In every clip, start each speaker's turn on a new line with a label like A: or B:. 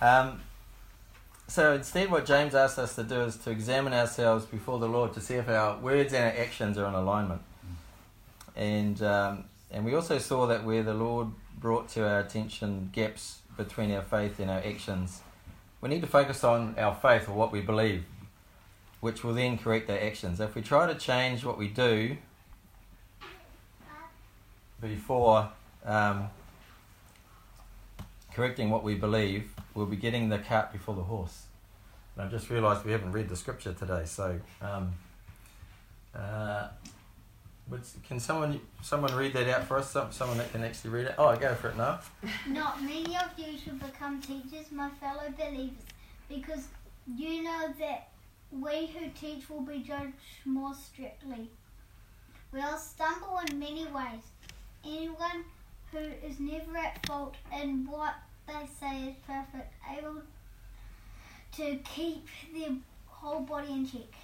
A: Um, so instead, what James asks us to do is to examine ourselves before the Lord to see if our words and our actions are in alignment. And um, and we also saw that where the Lord brought to our attention gaps between our faith and our actions, we need to focus on our faith or what we believe, which will then correct our actions. If we try to change what we do before um, correcting what we believe, we'll be getting the cart before the horse. And I've just realised we haven't read the scripture today, so um, uh, can someone someone read that out for us? Some, someone that can actually read it. Oh, go for it now.
B: Not many of you should become teachers, my fellow believers, because you know that we who teach will be judged more strictly. We all stumble in many ways. Anyone who is never at fault in what they say is perfect, able to keep their whole body in check.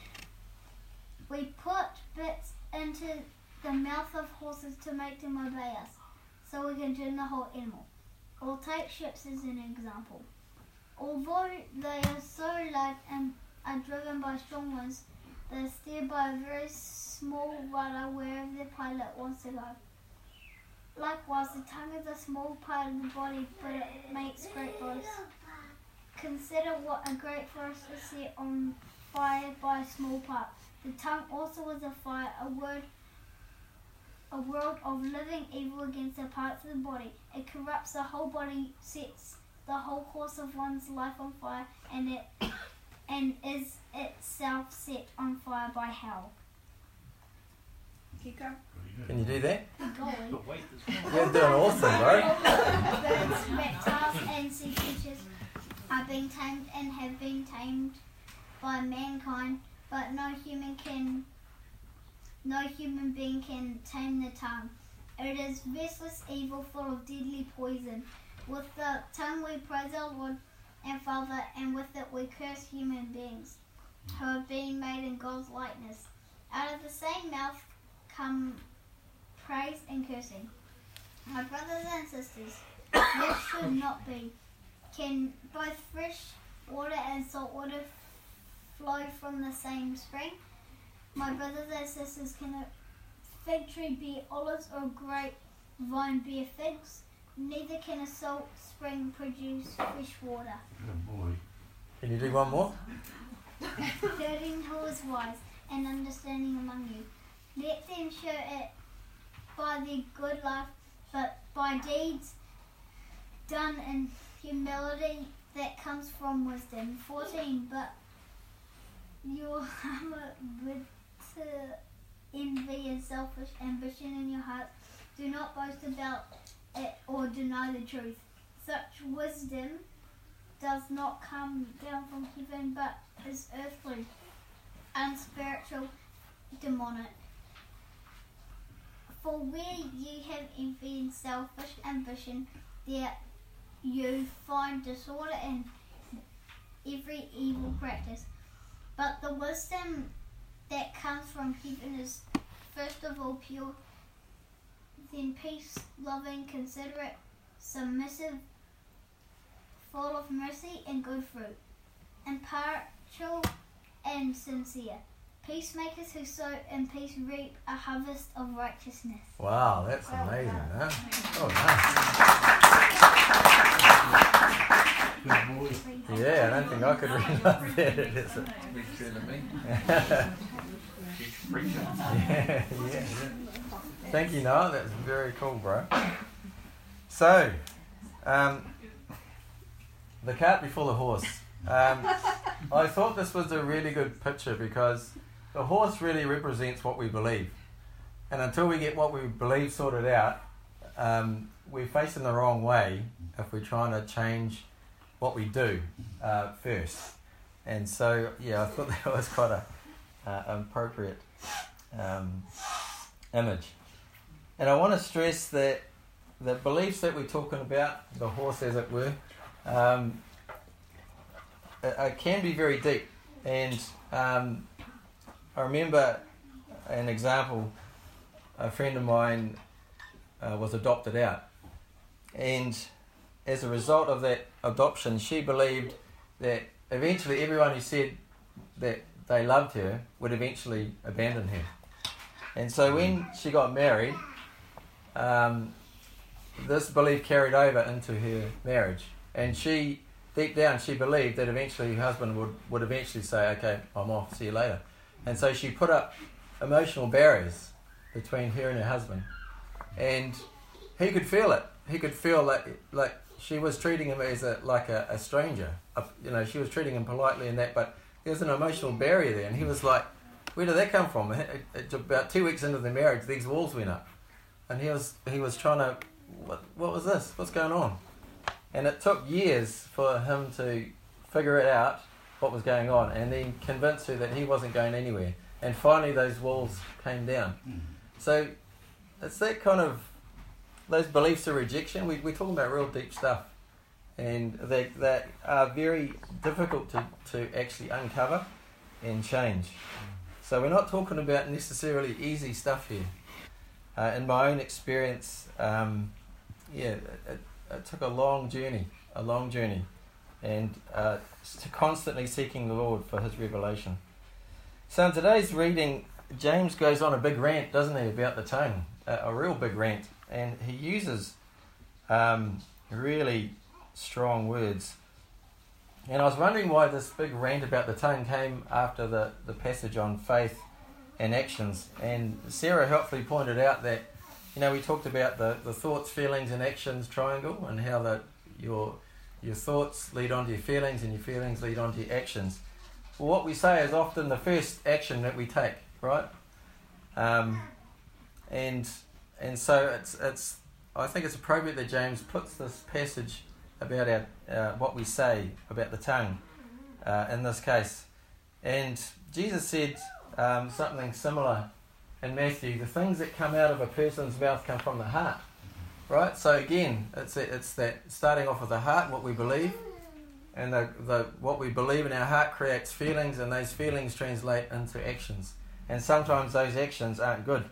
B: We put bits into the mouth of horses to make them obey us, so we can turn the whole animal. Or take ships as an example. Although they are so light and are driven by strong winds, they are steered by a very small rudder wherever the pilot wants to go. Likewise, the tongue is a small part of the body, but it makes great boast. Consider what a great forest is set on fire by a small part. The tongue also is a fire, a word, a world of living evil against the parts of the body. It corrupts the whole body, sets the whole course of one's life on fire, and it and is itself set on fire by hell.
C: Keep going.
A: Can you do that?
B: Going.
A: You're doing awesome, bro.
B: Birds, reptiles, and sea creatures are being tamed and have been tamed by mankind, but no human can, no human being can tame the tongue. It is restless evil, full of deadly poison. With the tongue we praise our Lord and Father, and with it we curse human beings who have been made in God's likeness. Out of the same mouth come praise and cursing. My brothers and sisters, this should not be. Can both fresh water and salt water flow from the same spring? My brothers and sisters, can a fig tree bear olives or a grapevine bear figs? Neither can a salt spring produce fresh water.
D: Good boy.
A: Can you do one more?
B: Learning who is wise and understanding among you. Let them show it by their good life, but by deeds done in humility that comes from wisdom. 14. But your hammer with envy and selfish ambition in your heart. Do not boast about it or deny the truth. Such wisdom does not come down from heaven but is earthly, unspiritual, demonic. For where you have envy and selfish ambition, there you find disorder and every evil practice. But the wisdom that comes from heaven is first of all pure, then peace, loving, considerate, submissive, full of mercy and good fruit, impartial and sincere. Peacemakers who sow in peace reap a harvest of righteousness.
A: Wow, that's
B: Well
A: amazing,
B: done.
A: huh? Oh, nice.
D: Good boy.
A: Yeah, I don't think I could read like that. It is a-
E: Big fan of me.
A: yeah, yeah. Thank you, Noah. That's very cool, bro. So, um, the cart before the horse. Um, I thought this was a really good picture because the horse really represents what we believe. And until we get what we believe sorted out, um, we're facing the wrong way if we're trying to change what we do uh, first. And so, yeah, I thought that was quite a uh, appropriate um, image. And I want to stress that the beliefs that we're talking about, the horse as it were, um, uh, uh, can be very deep. And um, I remember an example a friend of mine uh, was adopted out. And as a result of that adoption, she believed that eventually everyone who said that they loved her would eventually abandon her. And so when she got married, um, this belief carried over into her marriage. And she, deep down, she believed that eventually her husband would, would eventually say, okay, I'm off, see you later. And so she put up emotional barriers between her and her husband. And he could feel it. He could feel like, like she was treating him as a, like a, a stranger. you know, she was treating him politely and that, but there was an emotional barrier there. And he was like, where did that come from? about two weeks into the marriage, these walls went up. And he was, he was trying to, what, what was this? What's going on? And it took years for him to figure it out, what was going on, and then convinced her that he wasn't going anywhere. And finally, those walls came down. Mm. So it's that kind of those beliefs of rejection. We, we're talking about real deep stuff, and they that are very difficult to, to actually uncover and change. So we're not talking about necessarily easy stuff here. Uh, in my own experience, um, yeah, it, it, took a long journey, a long journey, and uh, constantly seeking the Lord for His revelation. So in today's reading, James goes on a big rant, doesn't he, about the tongue, a, real big rant, and he uses um, really strong words. And I was wondering why this big rant about the tongue came after the, the passage on faith and actions. And Sarah helpfully pointed out that, you know, we talked about the, the thoughts, feelings, and actions triangle and how that your, your thoughts lead on to your feelings and your feelings lead on to your actions. Well, what we say is often the first action that we take, right? Um, and and so it's it's I think it's appropriate that James puts this passage about our uh, what we say about the tongue uh, in this case. And Jesus said um, something similar in Matthew. The things that come out of a person's mouth come from the heart, right? So again, it's it's that starting off with the heart, what we believe, and the, the what we believe in our heart creates feelings, and those feelings translate into actions. And sometimes those actions aren't good.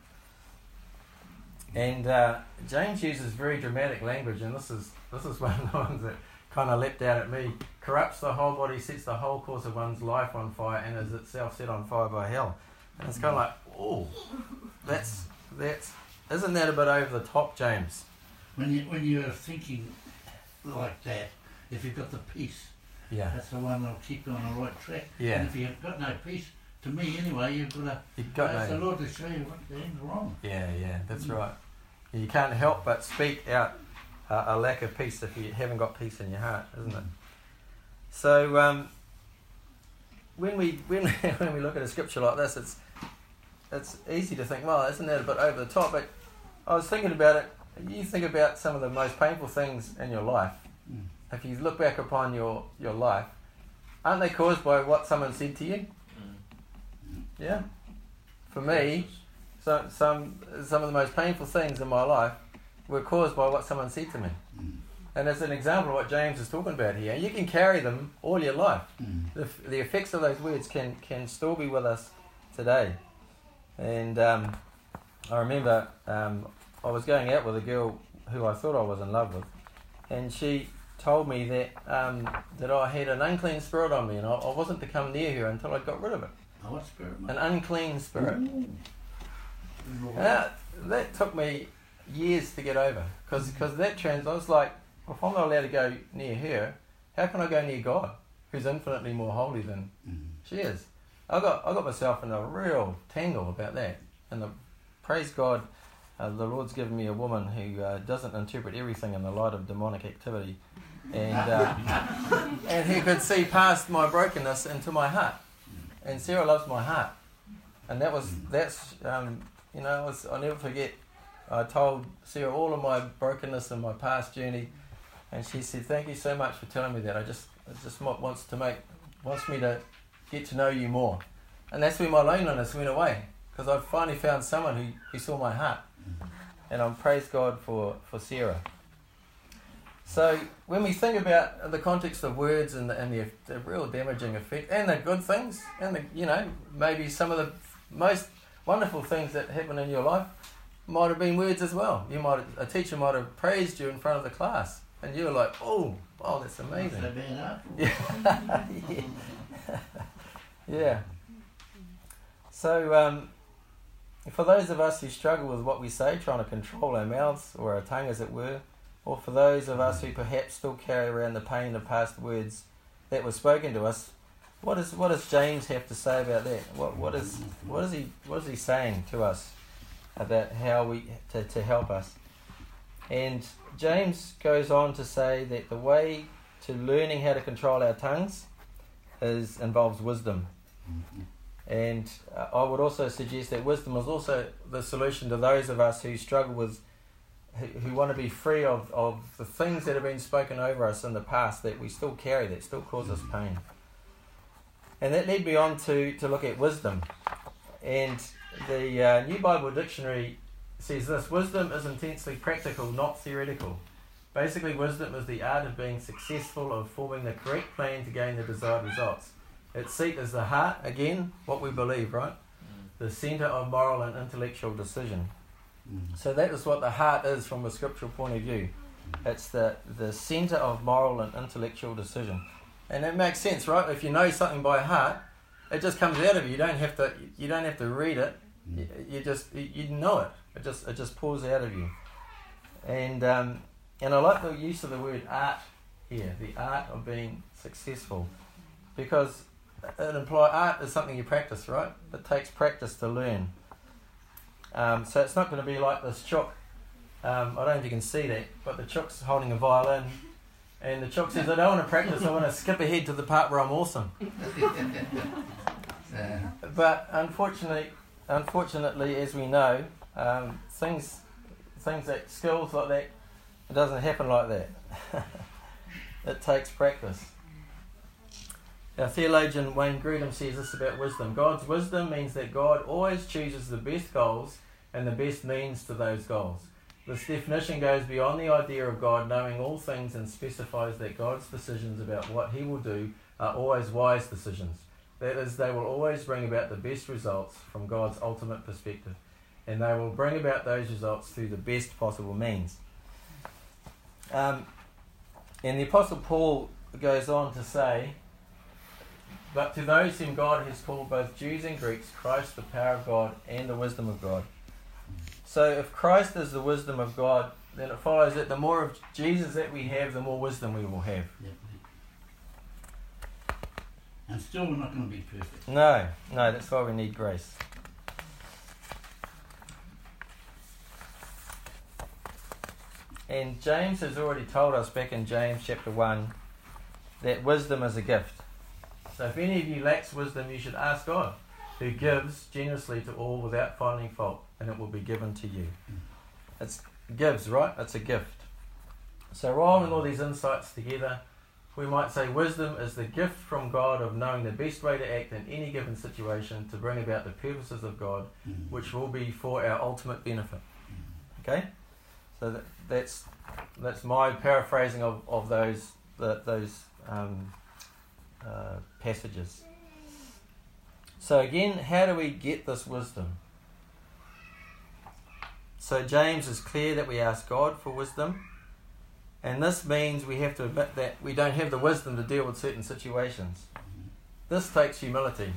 A: And uh, James uses very dramatic language, and this is this is one of the ones that kind of leapt out at me. Corrupts the whole body, sets the whole course of one's life on fire, and is itself set on fire by hell. And it's kind of like, oh, that's that's isn't that a bit over the top, James?
C: When you when you're thinking like that, if you've got the peace,
A: yeah,
C: that's the one that'll keep you on the right track.
A: Yeah.
C: And if you've got no peace, to me anyway, you've got to
A: you've got
C: ask
A: no,
C: the Lord to show you what the wrong.
A: Yeah, yeah, that's mm. right. You can't help but speak out uh, a lack of peace if you haven't got peace in your heart, isn't it? So um, when we when when we look at a scripture like this, it's it's easy to think, well, isn't that a bit over the top? But I was thinking about it. You think about some of the most painful things in your life. Mm. If you look back upon your, your life, aren't they caused by what someone said to you? Mm. Yeah. For me, so, some some of the most painful things in my life were caused by what someone said to me. Mm. And as an example of what James is talking about here, you can carry them all your life. Mm. The, the effects of those words can, can still be with us today. And um, I remember um, I was going out with a girl who I thought I was in love with, and she told me that um, that I had an unclean spirit on me, and I, I, wasn't to come near her until I got rid of it.
C: Oh, what spirit?
A: An unclean spirit. That, that took me years to get over because because that trans I was like, well, if I'm not allowed to go near her, how can I go near God, who's infinitely more holy than mm. she is? I got I got myself in a real tangle about that, and the, praise God, uh, the Lord's given me a woman who uh, doesn't interpret everything in the light of demonic activity, and uh, and who could see past my brokenness into my heart, and Sarah loves my heart, and that was that's um, you know was, I'll never forget. I told Sarah all of my brokenness and my past journey, and she said, "Thank you so much for telling me that. I just, I just wants to make, wants me to get to know you more." And that's when my loneliness went away because I finally found someone who, who saw my heart, and I'm praise God for for Sarah. So when we think about the context of words and the, and the, the real damaging effect, and the good things, and the you know maybe some of the most wonderful things that happen in your life might have been words as well. You might a teacher might have praised you in front of the class, And you were like, oh, wow, that's amazing.
C: so bad after all.
A: Yeah. yeah. So, um, for those of us who struggle with what we say, trying to control our mouths or our tongue, as it were, or for those of us who perhaps still carry around the pain of past words that were spoken to us, what, is, what does James have to say about that? What, what, is, what, is he, what is he saying to us about how we to, to help us? And James goes on to say that the way to learning how to control our tongues is involves wisdom. And uh, I would also suggest that wisdom is also the solution to those of us who struggle with, who, who want to be free of, of the things that have been spoken over us in the past that we still carry, that still cause us pain. And that led me on to, to look at wisdom. And the uh, New Bible Dictionary says this wisdom is intensely practical, not theoretical. Basically, wisdom is the art of being successful, of forming the correct plan to gain the desired results. Its seat is the heart, again, what we believe, right? The centre of moral and intellectual decision.
C: Mhm.
A: So that is what the heart is from a scriptural point of view. It's the, the centre of moral and intellectual decision. And it makes sense, right? If you know something by heart, it just comes out of you. You don't have to you don't have to read it. You, you just you, you know it. It just it just pours out of you. And um, and I like the use of the word art here, the art of being successful. Because it implies art is something you practice, right? It takes practice to learn. Um, so it's not going to be like this chook. Um, I don't know if you can see that, but the chook's holding a violin, and the chook says, "I don't want to practice. I want to skip ahead to the part where I'm awesome."
C: Uh,
A: But unfortunately, unfortunately, as we know, um, things, things that skills like that, it doesn't happen like that. it takes practice. Our theologian Wayne Grudem says this about wisdom. God's wisdom means that God always chooses the best goals and the best means to those goals. This definition goes beyond the idea of God knowing all things and specifies that God's decisions about what He will do are always wise decisions. That is, they will always bring about the best results from God's ultimate perspective, and they will bring about those results through the best possible means. Um, and the Apostle Paul goes on to say, But to those whom God has called, both Jews and Greeks, Christ, the power of God and the wisdom of God. So if Christ is the wisdom of God, then it follows that the more of Jesus that we have, the more wisdom we will have.
C: yep. And still, we're not going to be perfect.
A: No, no, that's why we need grace. And James has already told us back in James chapter 1 that wisdom is a gift. So if any of you lacks wisdom, you should ask God, who gives generously to all without finding fault, and it will be given to you. It's gives, right? It's a gift. So rolling all these insights together, we might say wisdom is the gift from God of knowing the best way to act in any given situation to bring about the purposes of God,
C: Mhm.
A: which will be for our ultimate benefit. Okay, so that, that's that's my paraphrasing of, of those the, those um, uh, passages. So again, how do we get this wisdom? So James is clear that we ask God for wisdom. And this means we have to admit that we don't have the wisdom to deal with certain situations. This takes humility.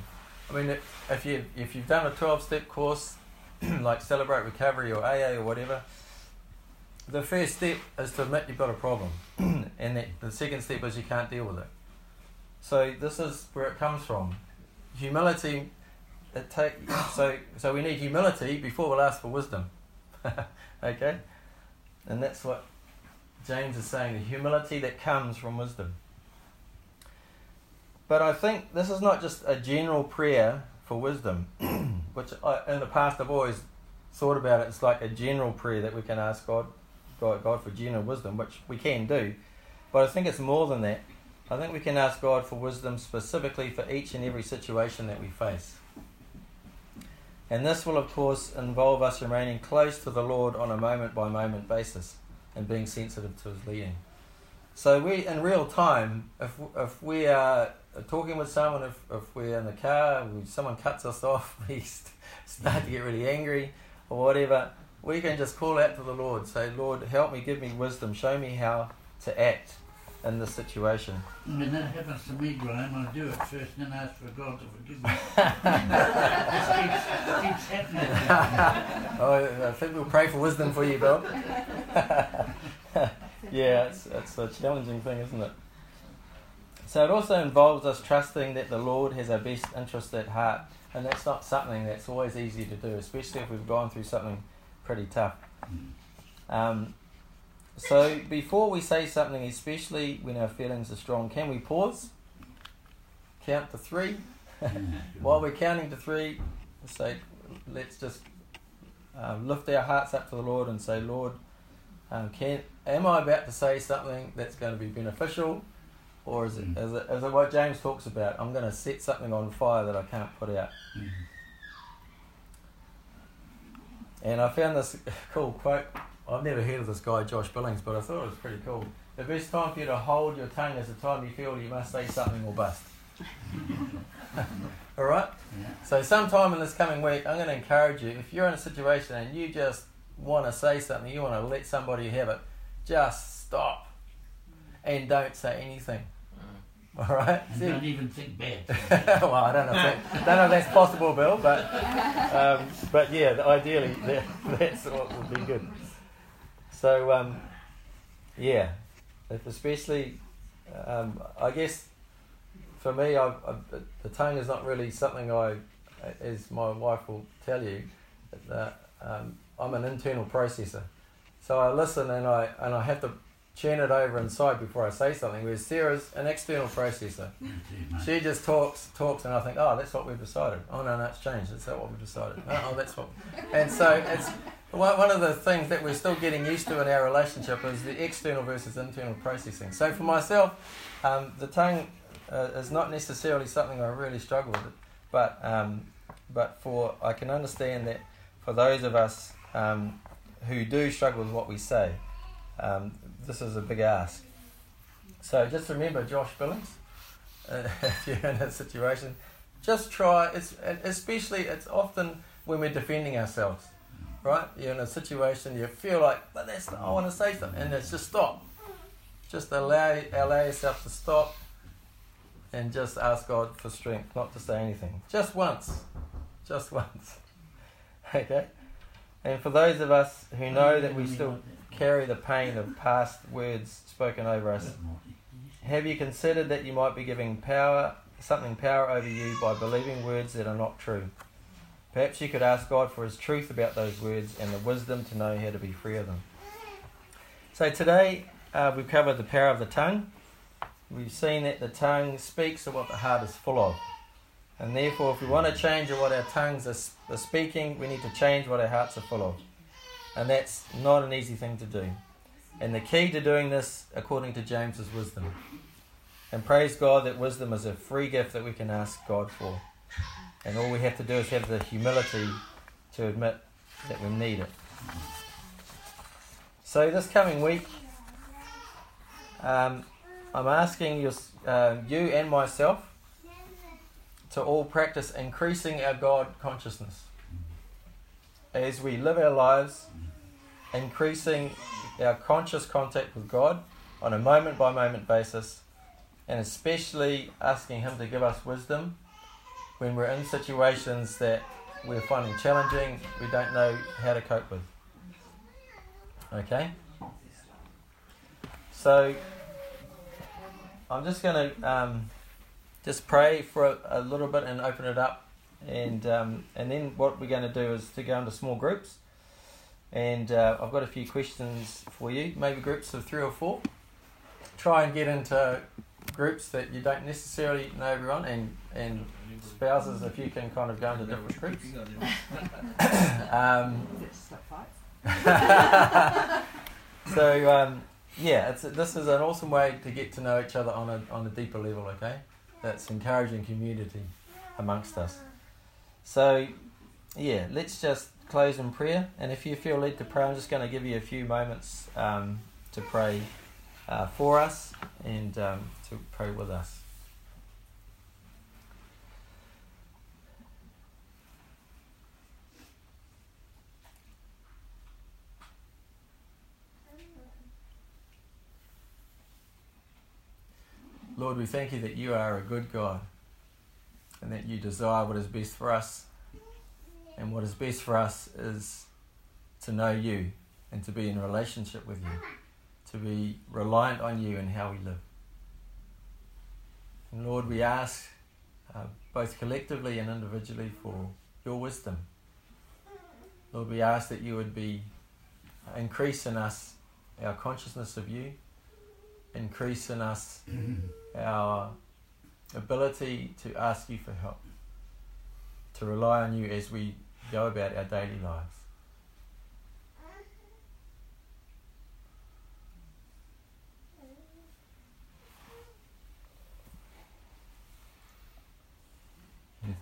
A: I mean, if you if you've done a twelve step course, like Celebrate Recovery or AA or whatever, the first step is to admit you've got a problem, and the second step is you can't deal with it. So this is where it comes from. Humility. It take so so we need humility before we'll ask for wisdom. okay, and that's what James is saying, the humility that comes from wisdom. But I think this is not just a general prayer for wisdom, which I, in the past I've always thought about it. It's like a general prayer that we can ask God, God, God for general wisdom, which we can do. But I think it's more than that. I think we can ask God for wisdom specifically for each and every situation that we face. And this will, of course, involve us remaining close to the Lord on a moment by moment basis and being sensitive to His leading. So we, in real time, if if we are talking with someone, if, if we're in the car, someone cuts us off, we start to get really angry or whatever, we can just call out to the Lord, say, Lord, help me, give me wisdom, show me how to act in this situation.
C: When that happens to me, Graham, I do it first and then ask for God to forgive me. it keeps, keeps happening.
A: oh, I think we'll pray for wisdom for you, Bill. yeah, it's, it's a challenging thing, isn't it? So it also involves us trusting that the Lord has our best interest at heart, and that's not something that's always easy to do, especially if we've gone through something pretty tough. Um, so before we say something, especially when our feelings are strong, can we pause? Count to three. While we're counting to three, say, let's just um, lift our hearts up to the Lord and say, Lord, um, can am I about to say something that's going to be beneficial, or is it,
C: Mm.
A: is it, is it what James talks about? I'm going to set something on fire that I can't put out.
C: Mm.
A: And I found this cool quote. I've never heard of this guy, Josh Billings, but I thought it was pretty cool. The best time for you to hold your tongue is the time you feel you must say something or bust. All right?
C: Yeah.
A: So, sometime in this coming week, I'm going to encourage you if you're in a situation and you just want to say something, you want to let somebody have it, just stop and don't say anything. All right?
C: And
A: See-
C: don't even think bad.
A: well, I don't know, if that, don't know if that's possible, Bill, but um, but yeah, ideally that, that's what would be good. So um, yeah, especially um, I guess for me, I, I, the tongue is not really something I, as my wife will tell you, that um, I'm an internal processor. So I listen and I and I have to churn it over inside before I say something. Whereas Sarah's an external processor. She just talks, talks, and I think, oh, that's what we've decided. Oh no, no, it's changed. That's not what we've decided. Oh, oh, that's what. And so it's one one of the things that we're still getting used to in our relationship is the external versus internal processing. So for myself, um, the tongue uh, is not necessarily something I really struggle with, but um, but for I can understand that for those of us um, who do struggle with what we say, um, this is a big ask. So just remember, Josh Billings uh, if you're in that situation, just try. It's especially it's often when we're defending ourselves, right? You're in a situation you feel like, but that's not, I want to say something, and it's just stop. Just allow allow yourself to stop, and just ask God for strength, not to say anything, just once, just once. Okay, and for those of us who know that we still carry the pain of past words spoken over us. Have you considered that you might be giving power, something power over you by believing words that are not true? Perhaps you could ask God for His truth about those words and the wisdom to know how to be free of them. So today uh, we've covered the power of the tongue. We've seen that the tongue speaks of what the heart is full of. And therefore, if we want to change what our tongues are, are speaking, we need to change what our hearts are full of. And that's not an easy thing to do. And the key to doing this, according to James, is wisdom. And praise God that wisdom is a free gift that we can ask God for. And all we have to do is have the humility to admit that we need it. So, this coming week, um, I'm asking you, uh, you and myself to all practice increasing our God consciousness as we live our lives, increasing our conscious contact with God on a moment by moment basis, and especially asking Him to give us wisdom when we're in situations that we're finding challenging, we don't know how to cope with. Okay? So, I'm just going to um, just pray for a, a little bit and open it up. And, um, and then what we're going to do is to go into small groups. And uh, I've got a few questions for you, maybe groups of three or four. Try and get into groups that you don't necessarily know everyone, and, and spouses, if you can kind of go into different groups. um, so, um, yeah, it's, this is an awesome way to get to know each other on a, on a deeper level, okay? That's encouraging community amongst us. So, yeah, let's just close in prayer. And if you feel led to pray, I'm just going to give you a few moments um, to pray uh, for us and um, to pray with us. Lord, we thank you that you are a good God and that you desire what is best for us. And what is best for us is to know you and to be in relationship with you, to be reliant on you in how we live. And Lord, we ask uh, both collectively and individually for your wisdom. Lord, we ask that you would be uh, increase in us our consciousness of you, increase in us our ability to ask you for help, to rely on you as we go about our daily lives.